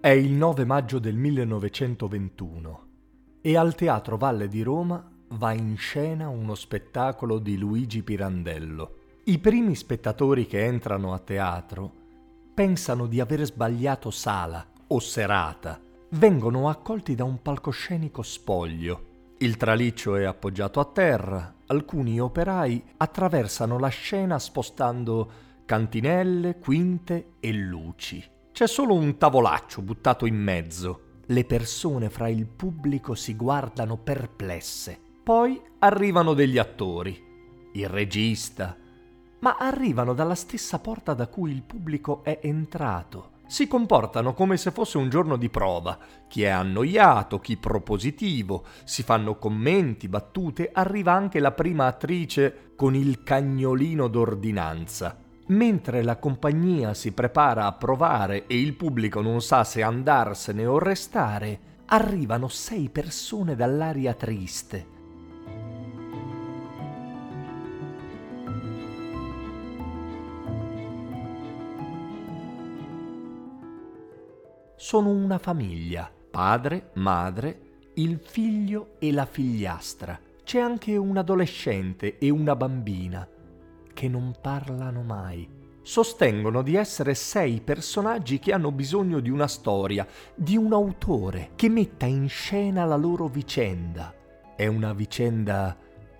È il 9 maggio del 1921 e al Teatro Valle di Roma va in scena uno spettacolo di Luigi Pirandello. I primi spettatori che entrano a teatro pensano di aver sbagliato sala o serata. Vengono accolti da un palcoscenico spoglio. Il traliccio è appoggiato a terra, alcuni operai attraversano la scena spostando cantinelle, quinte e luci. C'è solo un tavolaccio buttato in mezzo. Le persone fra il pubblico si guardano perplesse. Poi arrivano degli attori, il regista, ma arrivano dalla stessa porta da cui il pubblico è entrato. Si comportano come se fosse un giorno di prova. Chi è annoiato, chi propositivo, si fanno commenti, battute, arriva anche la prima attrice con il cagnolino d'ordinanza. Mentre la compagnia si prepara a provare e il pubblico non sa se andarsene o restare, arrivano sei persone dall'aria triste. Sono una famiglia, padre, madre, il figlio e la figliastra. C'è anche un adolescente e una bambina che non parlano mai. Sostengono di essere sei personaggi che hanno bisogno di una storia, di un autore che metta in scena la loro vicenda. È una vicenda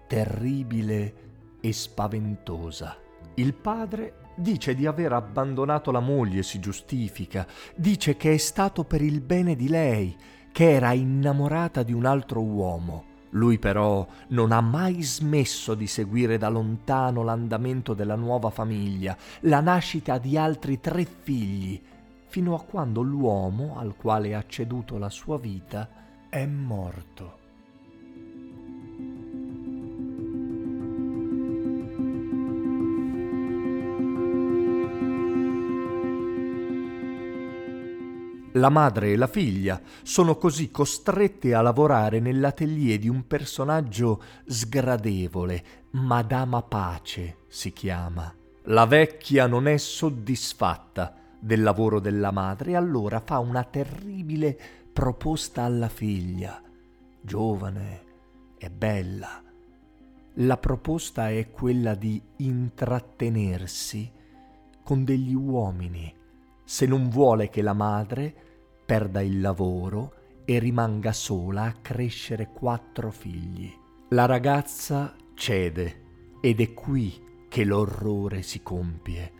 terribile e spaventosa. Il padre dice di aver abbandonato la moglie, si giustifica, dice che è stato per il bene di lei, che era innamorata di un altro uomo. Lui però non ha mai smesso di seguire da lontano l'andamento della nuova famiglia, la nascita di altri tre figli, fino a quando l'uomo al quale ha ceduto la sua vita è morto. La madre e la figlia sono così costrette a lavorare nell'atelier di un personaggio sgradevole, Madama Pace si chiama. La vecchia non è soddisfatta del lavoro della madre e allora fa una terribile proposta alla figlia, giovane e bella. La proposta è quella di intrattenersi con degli uomini se non vuole che la madre perda il lavoro e rimanga sola a crescere quattro figli. La ragazza cede ed è qui che l'orrore si compie,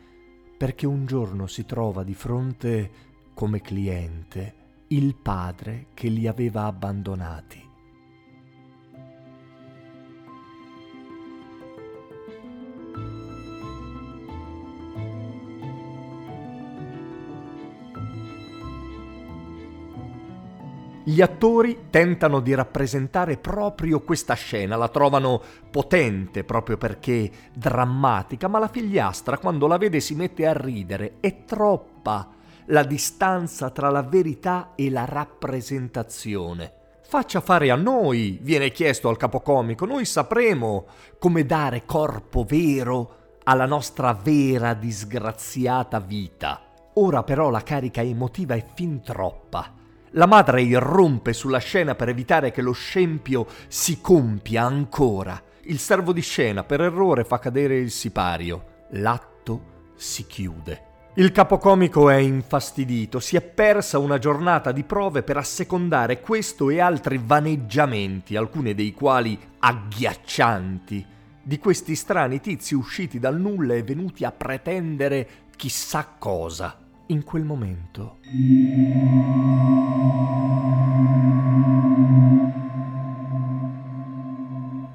perché un giorno si trova di fronte come cliente il padre che li aveva abbandonati. Gli attori tentano di rappresentare proprio questa scena, la trovano potente proprio perché drammatica, ma la figliastra quando la vede si mette a ridere. È troppa la distanza tra la verità e la rappresentazione. Faccia fare a noi, viene chiesto al capocomico, noi sapremo come dare corpo vero alla nostra vera disgraziata vita. Ora però la carica emotiva è fin troppa la madre irrompe sulla scena per evitare che lo scempio si compia ancora. Il servo di scena per errore fa cadere il sipario. L'atto si chiude. Il capocomico è infastidito, si è persa una giornata di prove per assecondare questo e altri vaneggiamenti, alcuni dei quali agghiaccianti, di questi strani tizi usciti dal nulla e venuti a pretendere chissà cosa. In quel momento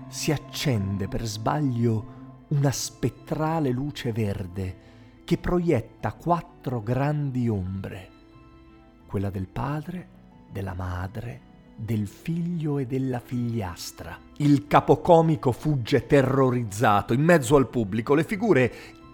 si accende per sbaglio una spettrale luce verde che proietta quattro grandi ombre, quella del padre, della madre, del figlio e della figliastra. Il capocomico fugge terrorizzato in mezzo al pubblico, le figure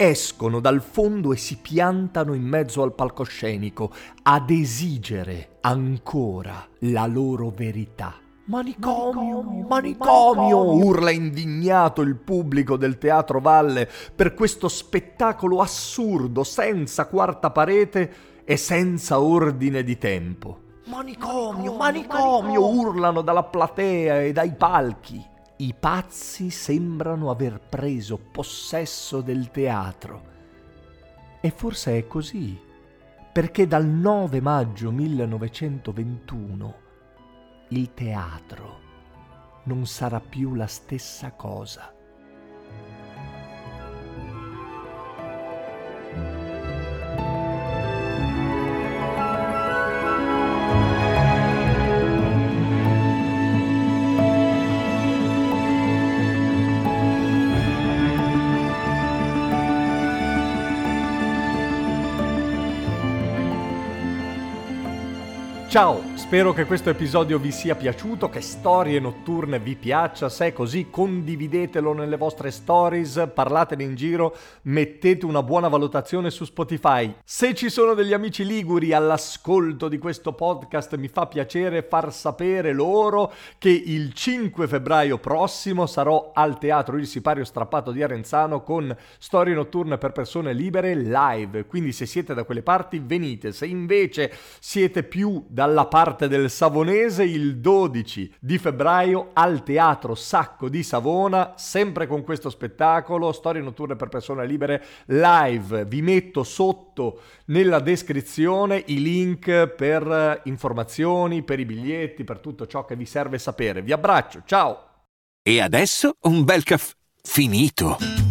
escono dal fondo e si piantano in mezzo al palcoscenico ad esigere ancora la loro verità. Manicomio, manicomio, manicomio, urla indignato il pubblico del Teatro Valle per questo spettacolo assurdo, senza quarta parete e senza ordine di tempo. Manicomio, manicomio, urlano dalla platea e dai palchi. I pazzi sembrano aver preso possesso del teatro. E forse è così, perché dal 9 maggio 1921 il teatro non sarà più la stessa cosa. Ciao, spero che questo episodio vi sia piaciuto, che Storie Notturne vi piaccia, se è così condividetelo nelle vostre stories, parlatene in giro, mettete una buona valutazione su Spotify. Se ci sono degli amici liguri all'ascolto di questo podcast mi fa piacere far sapere loro che il 5 febbraio prossimo sarò al Teatro Il Sipario Strappato di Arenzano con Storie Notturne per persone libere live, quindi se siete da quelle parti venite, se invece siete più da dalla parte del Savonese il 12 di febbraio al Teatro Sacco di Savona, sempre con questo spettacolo, Storie notturne per persone libere live. Vi metto sotto nella descrizione i link per informazioni, per i biglietti, per tutto ciò che vi serve sapere. Vi abbraccio, ciao! E adesso un bel caffè finito.